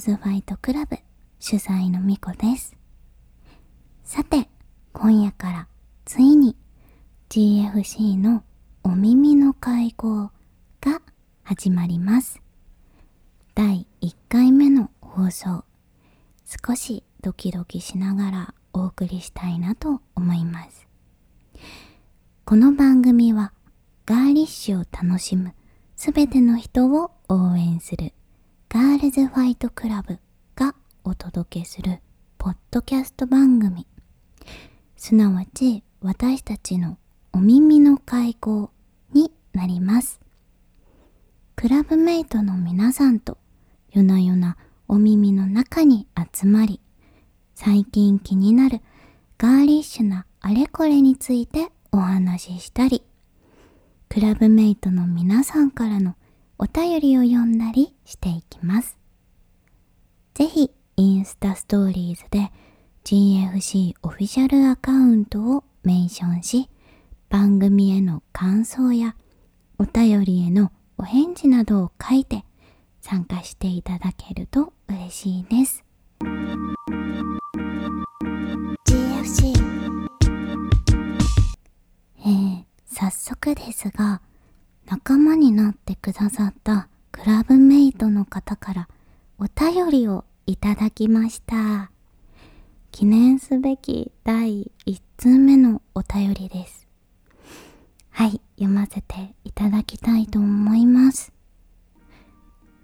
ズファイトクラブ主催のみこです。さて今夜からついに GFC のお耳の会合が始まります。第1回目の放送。少しドキドキしながらお送りしたいなと思います。この番組はガーリッシュを楽しむすべての人を応援するガールズファイトクラブがお届けするポッドキャスト番組。すなわち私たちのお耳の会合になります。クラブメイトの皆さんと夜な夜なお耳の中に集まり最近気になるガーリッシュなあれこれについてお話ししたり、クラブメイトの皆さんからのお便りを読んだりしていきます。ぜひ、インスタストーリーズで GFC オフィシャルアカウントをメンションし、番組への感想やお便りへのお返事などを書いて参加していただけると嬉しいです。GFC えー、早速ですが仲間になってくださったクラブメイトの方からお便りをいただきました。記念すべき第1通目のお便りです。はい読ませていただきたいと思います。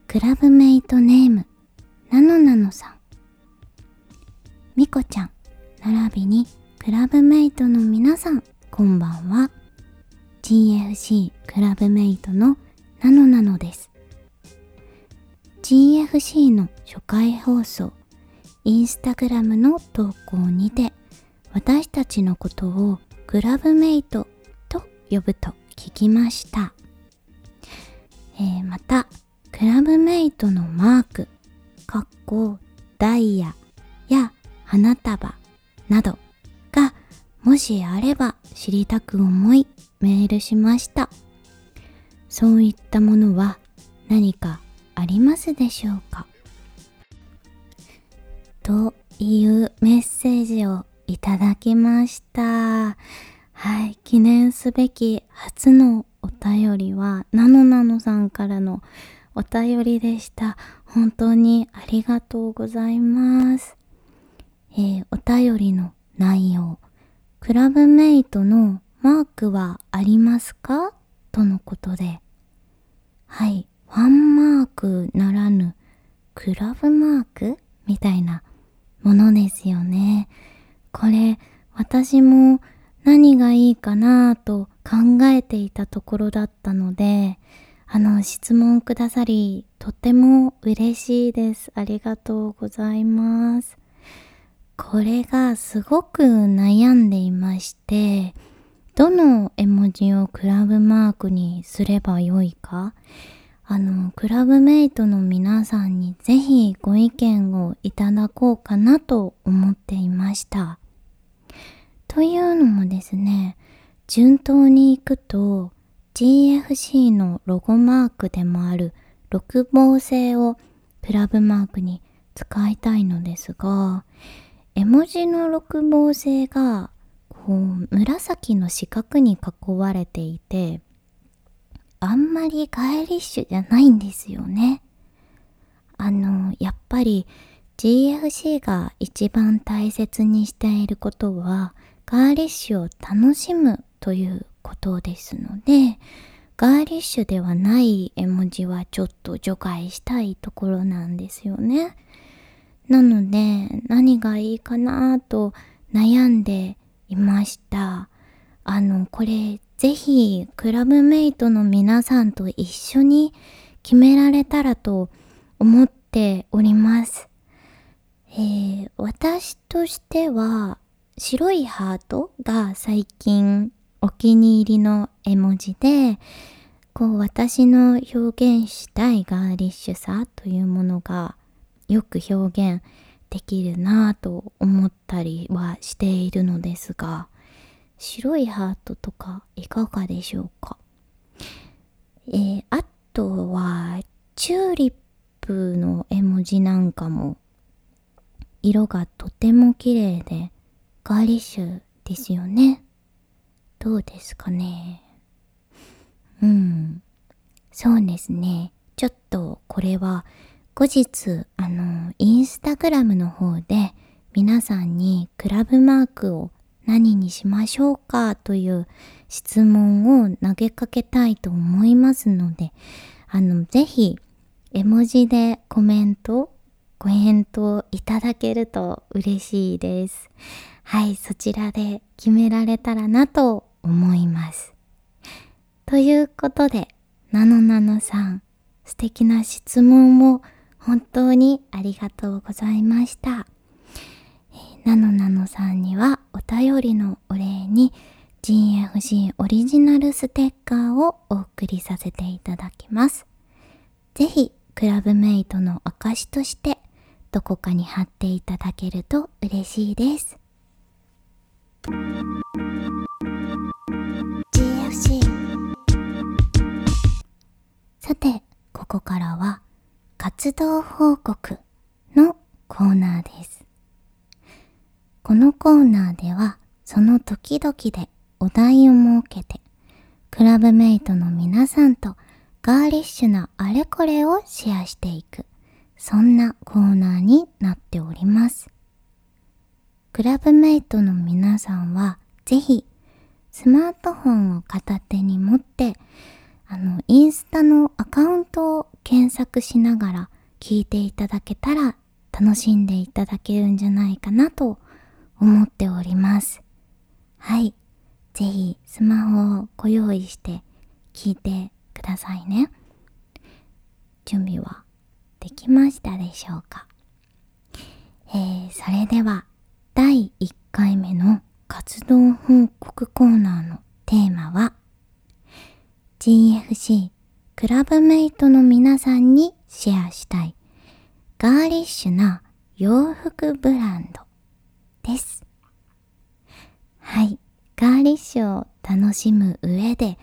クラブメイトネームなのなのさん。みこちゃん並びにクラブメイトの皆さんこんばんは。GFC クラブメイトのナノナノです。GFC の初回放送インスタグラムの投稿にて私たちのことをクラブメイトと呼ぶと聞きました、えー、またクラブメイトのマークかっこダイヤや花束などもしあれば知りたく思いメールしました。そういったものは何かありますでしょうか？というメッセージをいただきました。はい、記念すべき初のお便りは、なのなのさんからのお便りでした。本当にありがとうございます。えー、お便りの内容。クラブメイトのマークはありますか？とのことで。はい、ファンマークならぬクラブマークみたいなものですよね。これ、私も何がいいかなと考えていたところだったので、あの、質問くださり、とても嬉しいです。ありがとうございます。これがすごく悩んでいまして、どの絵文字をクラブマークにすればよいか、あの、クラブメイトの皆さんにぜひご意見をいただこうかなと思っていました。というのもですね、順当に行くと GFC のロゴマークでもある六芒星をクラブマークに使いたいのですが、絵文字の六芒星がこう紫の四角に囲われていてあんまりガイリッシュじゃないんですよね。あのやっぱり GFC が一番大切にしていることはガーリッシュを楽しむということですのでガーリッシュではない絵文字はちょっと除外したいところなんですよね。なので何がいいかなと悩んでいました。あの、これぜひクラブメイトの皆さんと一緒に決められたらと思っております。えー、私としては白いハートが最近お気に入りの絵文字でこう私の表現したいガーリッシュさというものがよく表現できるなぁと思ったりはしているのですが白いハートとかいかがでしょうか？えー、あとはチューリップの絵文字なんかも色がとても綺麗でガーリッシュですよね。どうですかね？うんそうですね。ちょっとこれは後日あのインスタグラムの方で皆さんにクラブマークを何にしましょうかという質問を投げかけたいと思いますので、あの、ぜひ絵文字でコメント、ご返答いただけると嬉しいです。はい、そちらで決められたらなと思います。ということで、なのなのさん、素敵な質問を本当にありがとうございました。なのなのさんにはお便りのお礼に GFC オリジナルステッカーをお送りさせていただきます。ぜひ、クラブメイトの証としてどこかに貼っていただけると嬉しいです。GFC さて、ここからは活動報告のコーナーです。このコーナーではその時々でお題を設けてクラブメイトの皆さんとガーリッシュなあれこれをシェアしていくそんなコーナーになっております。クラブメイトの皆さんはぜひスマートフォンを片手に持ってあのインスタのアカウントを検索しながら聞いていただけたら楽しんでいただけるんじゃないかなと思っております。はい。ぜひスマホをご用意して聞いてくださいね。準備はできましたでしょうか？えー、それでは第1回目の活動報告コーナーのテーマは GFC クラブメイトの皆さんにシェアしたいガーリッシュな洋服ブランドです。はい。ガーリッシュを楽しむ上で、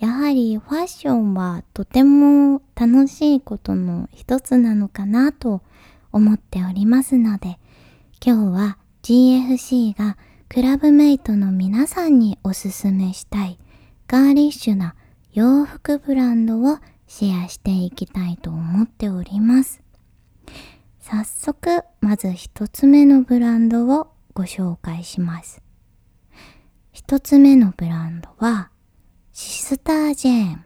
やはりファッションはとても楽しいことの一つなのかなと思っておりますので、今日は GFC がクラブメイトの皆さんにおすすめしたいガーリッシュな洋服ブランドをシェアしていきたいと思っております。早速、まず一つ目のブランドをご紹介します。一つ目のブランドは、シスタージェーン。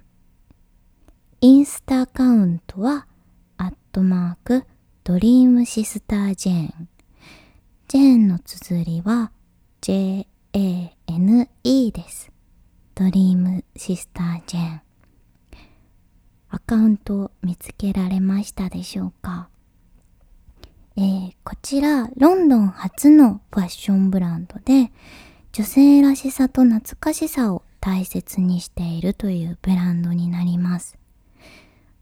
インスタアカウントは、アットマーク、ドリームシスタージェーン。ジェーンの綴りは、J-A-N-E です。ドリームシスタージェーン。アカウント見つけられましたでしょうか？えー、こちら、ロンドン初のファッションブランドで、女性らしさと懐かしさを大切にしているというブランドになります。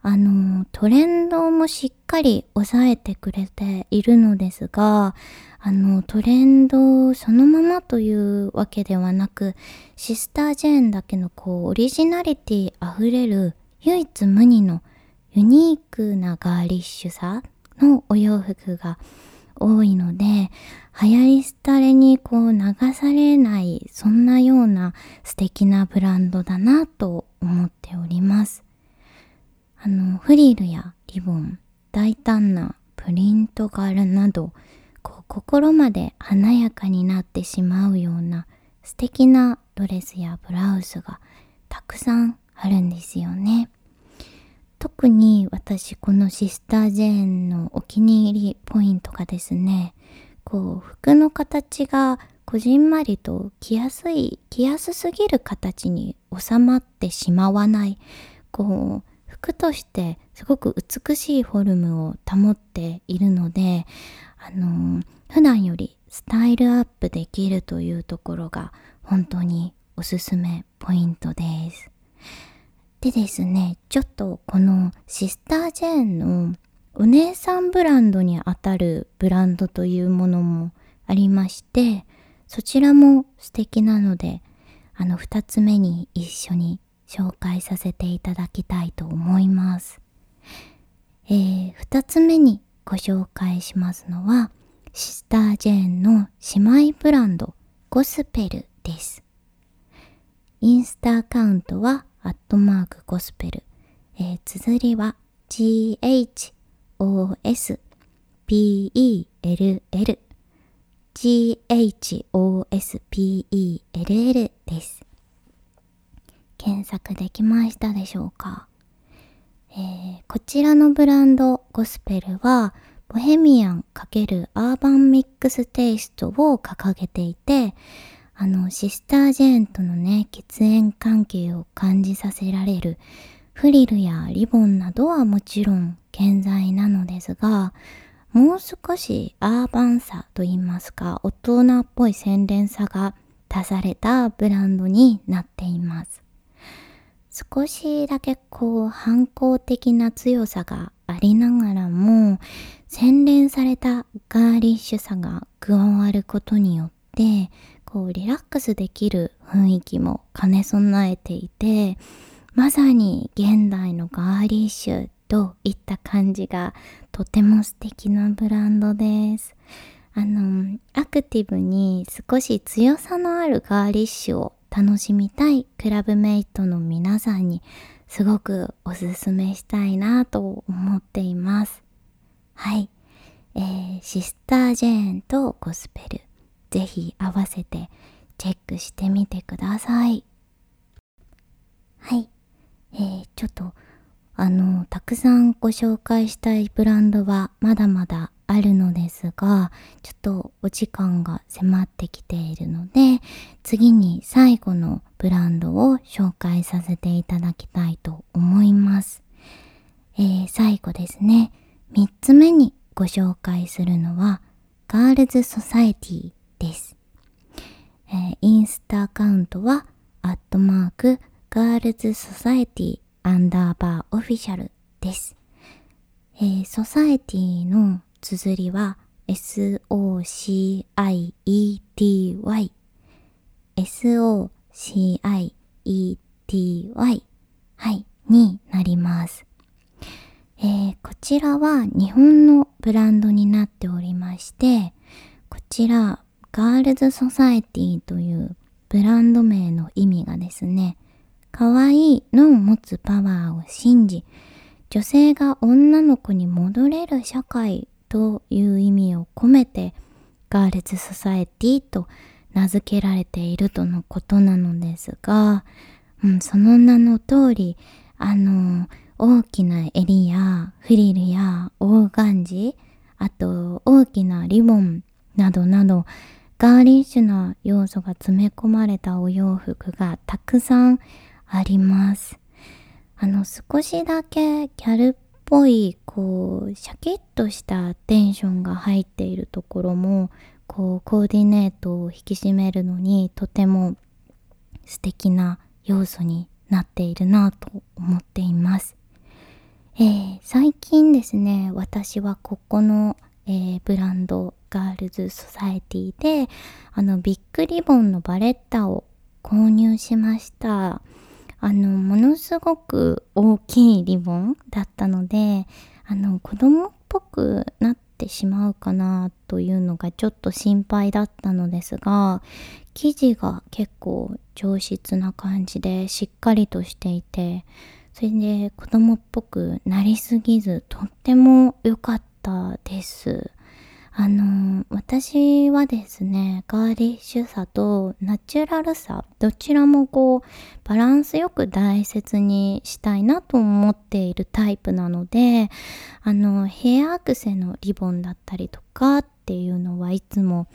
あの、トレンドもしっかり抑えてくれているのですが、あの、トレンドそのままというわけではなく、シスタージェーンだけのこう、オリジナリティ溢れる唯一無二のユニークなガーリッシュさのお洋服が多いので、流行り廃れにこう流されない、そんなような素敵なブランドだなと思っております。あの、フリルやリボン、大胆なプリント柄など、こう心まで華やかになってしまうような素敵なドレスやブラウスがたくさんあるんですよね。特に私このシスタージェーンのお気に入りポイントがですね、こう服の形がこじんまりと着やすい、着やすすぎる形に収まってしまわない、こう服としてすごく美しいフォルムを保っているので、あのー、普段よりスタイルアップできるというところが本当におすすめポイントです。でですね、ちょっとこのシスタージェーンのお姉さんブランドにあたるブランドというものもありまして、そちらも素敵なので、あの2つ目に一緒に紹介させていただきたいと思います。えー、2つ目にご紹介しますのはシスター・ジェーンの姉妹ブランドゴスペルです。インスタアカウントはアットマークゴスペル、えー、綴りは GHOSPELL GHOSPELL です。検索できましたでしょうか、えー、こちらのブランド GHOSPELL はボヘミアン×アーバンミックステイストを掲げていてあの Sister Jane とのね血縁関係を感じさせられるフリルやリボンなどはもちろん健在なのですがもう少しアーバンさと言いますか大人っぽい洗練さが足されたブランドになっています。少しだけこう反抗的な強さがありながらも洗練されたガーリッシュさが加わることによってこうリラックスできる雰囲気も兼ね備えていてまさに現代のガーリッシュといった感じがとても素敵なブランドです。あの、アクティブに少し強さのあるガーリッシュを楽しみたいクラブメイトの皆さんにすごくおすすめしたいなと思っています。はい。えー、シスタージェーンとゴスペル。ぜひ合わせてチェックしてみてください。はい。えー、ちょっと、あの、たくさんご紹介したいブランドはまだまだあるのですが、ちょっとお時間が迫ってきているので、次に最後のブランドを紹介させていただきたいと思います。えー、最後ですね、3つ目にご紹介するのは、ガールズソサエティです。えー、インスタアカウントは、アットマーク、ガールズソサエティアンダーバーオフィシャルです。えー、ソサエティの綴りは SOCIETY SOCIETY はい、になります。えー、こちらは日本のブランドになっておりまして、こちら、 Girls Society というブランド名の意味がですね、可愛いの持つパワーを信じ、女性が女の子に戻れる社会という意味を込めて Girls Society と名付けられているとのことなのですが、うん、その名の通りあの大きな襟やフリルやオーガンジあと大きなリボンなどなどガーリッシュな要素が詰め込まれたお洋服がたくさんあります。あの少しだけギャルぽいこうシャキッとしたテンションが入っているところもこうコーディネートを引き締めるのにとても素敵な要素になっているなと思っています。えー、最近ですね私はここの、えー、ブランドガールズソサエティであのビッグリボンのバレッタを購入しました。あの、ものすごく大きいリボンだったので、あの、子供っぽくなってしまうかなというのがちょっと心配だったのですが、生地が結構上質な感じでしっかりとしていて、それで子供っぽくなりすぎずとっても良かったです。あの私はですねガーリッシュさとナチュラルさどちらもこうバランスよく大切にしたいなと思っているタイプなのであのヘアアクセのリボンだったりとかっていうのはいつも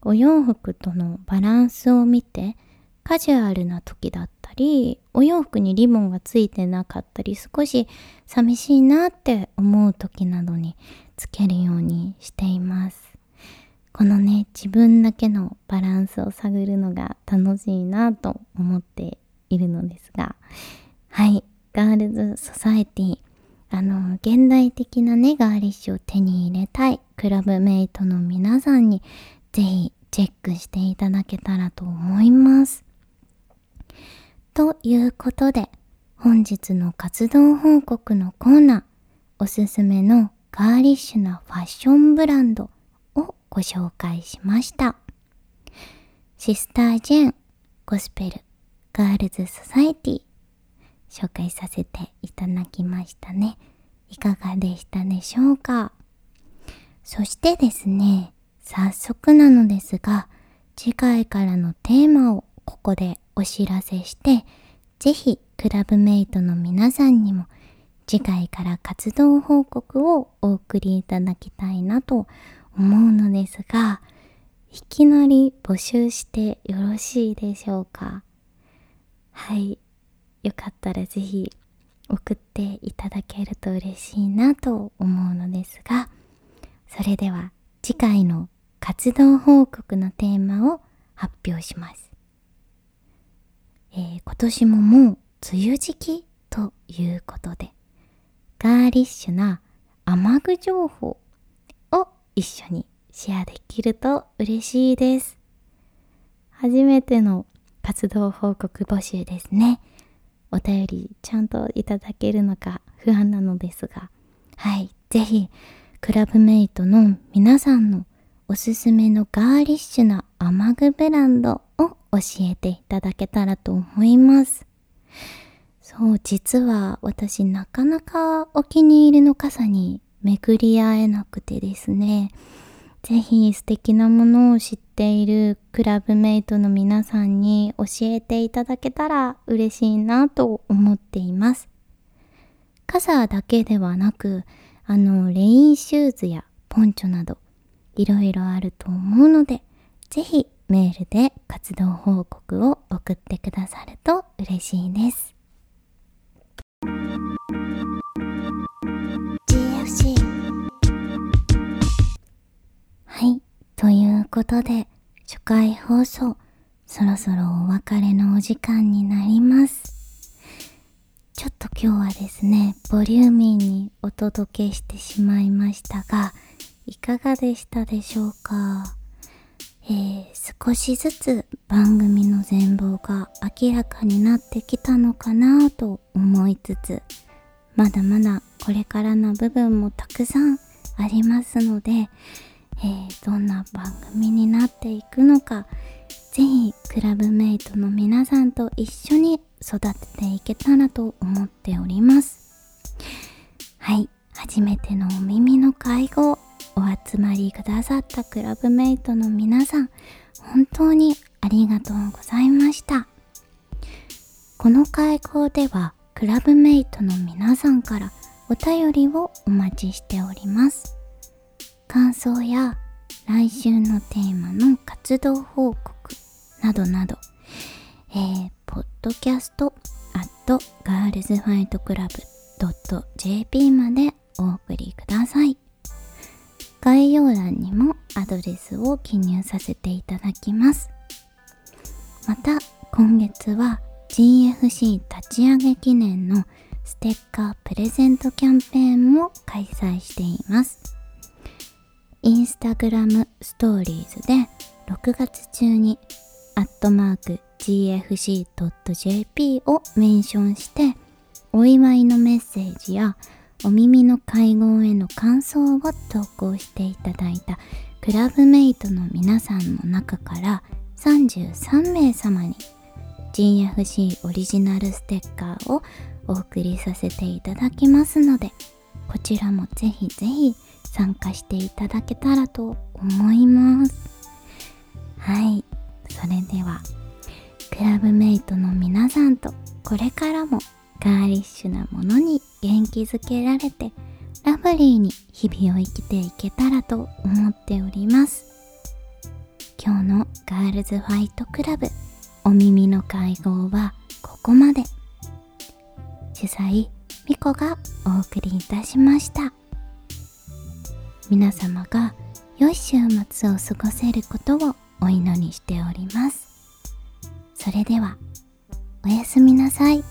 お洋服とのバランスを見てカジュアルな時だったりお洋服にリボンがついてなかったり少し寂しいなって思う時などにつけるようにしています。このね自分だけのバランスを探るのが楽しいなと思っているのですがはいガールズソサエティあの現代的なねガーリッシュを手に入れたいクラブメイトの皆さんにぜひチェックしていただけたらと思います。ということで、本日の活動報告のコーナー、おすすめのガーリッシュなファッションブランドをご紹介しました。シスター・ジェーン、ゴスペル、ガールズ・ソサエティ、紹介させていただきましたね。いかがでしたでしょうか？そしてですね、早速なのですが、次回からのテーマをここでお知らせして、ぜひクラブメイトの皆さんにも次回から活動報告をお送りいただきたいなと思うのですが、いきなり募集してよろしいでしょうか？はい。よかったらぜひ送っていただけると嬉しいなと思うのですが、それでは次回の活動報告のテーマを発表します。えー、今年ももう梅雨時期ということで、ガーリッシュな雨具情報を一緒にシェアできると嬉しいです。初めての活動報告募集ですね。お便りちゃんといただけるのか不安なのですが、はい、ぜひ、クラブメイトの皆さんのおすすめのガーリッシュな雨具ブランドを教えていただけたらと思います。そう、実は私なかなかお気に入りの傘に巡り合えなくてですね、ぜひ素敵なものを知っているクラブメイトの皆さんに教えていただけたら嬉しいなと思っています。傘だけではなく、あの、レインシューズやポンチョなど、いろいろあると思うので、ぜひメールで活動報告を送ってくださると嬉しいです。GFC はい。ということで、初回放送、そろそろお別れのお時間になります。ちょっと今日はですね、ボリューミーにお届けしてしまいましたが、いかがでしたでしょうか？えー、少しずつ番組の全貌が明らかになってきたのかなと思いつつ、まだまだこれからの部分もたくさんありますので、えー、どんな番組になっていくのかぜひクラブメイトの皆さんと一緒に育てていけたらと思っております。はい初めてのお耳の会合お集まりくださったクラブメイトの皆さん本当にありがとうございましたこの会合ではクラブメイトの皆さんからお便りをお待ちしております感想や来週のテーマの活動報告などなど、えー、ポッドキャストアットガールズファイトクラブ .jp までお送りください。概要欄にもアドレスを記入させていただきます。また、今月は GFC 立ち上げ記念のステッカープレゼントキャンペーンも開催しています。インスタグラムストーリーズで6月中にアットマーク gfc.jp をメンションしてお祝いのメッセージやお耳の会合への感想を投稿していただいたクラブメイトの皆さんの中から33名様に GFC オリジナルステッカーをお送りさせていただきますのでこちらもぜひぜひ参加していただけたらと思います。はい。それではクラブメイトの皆さんとこれからもガーリッシュなものに元気づけられてラブリーに日々を生きていけたらと思っております今日のガールズファイトクラブお耳の会合はここまで主催ミコがお送りいたしました。皆様が良い週末を過ごせることをお祈りしております。それでは、おやすみなさい。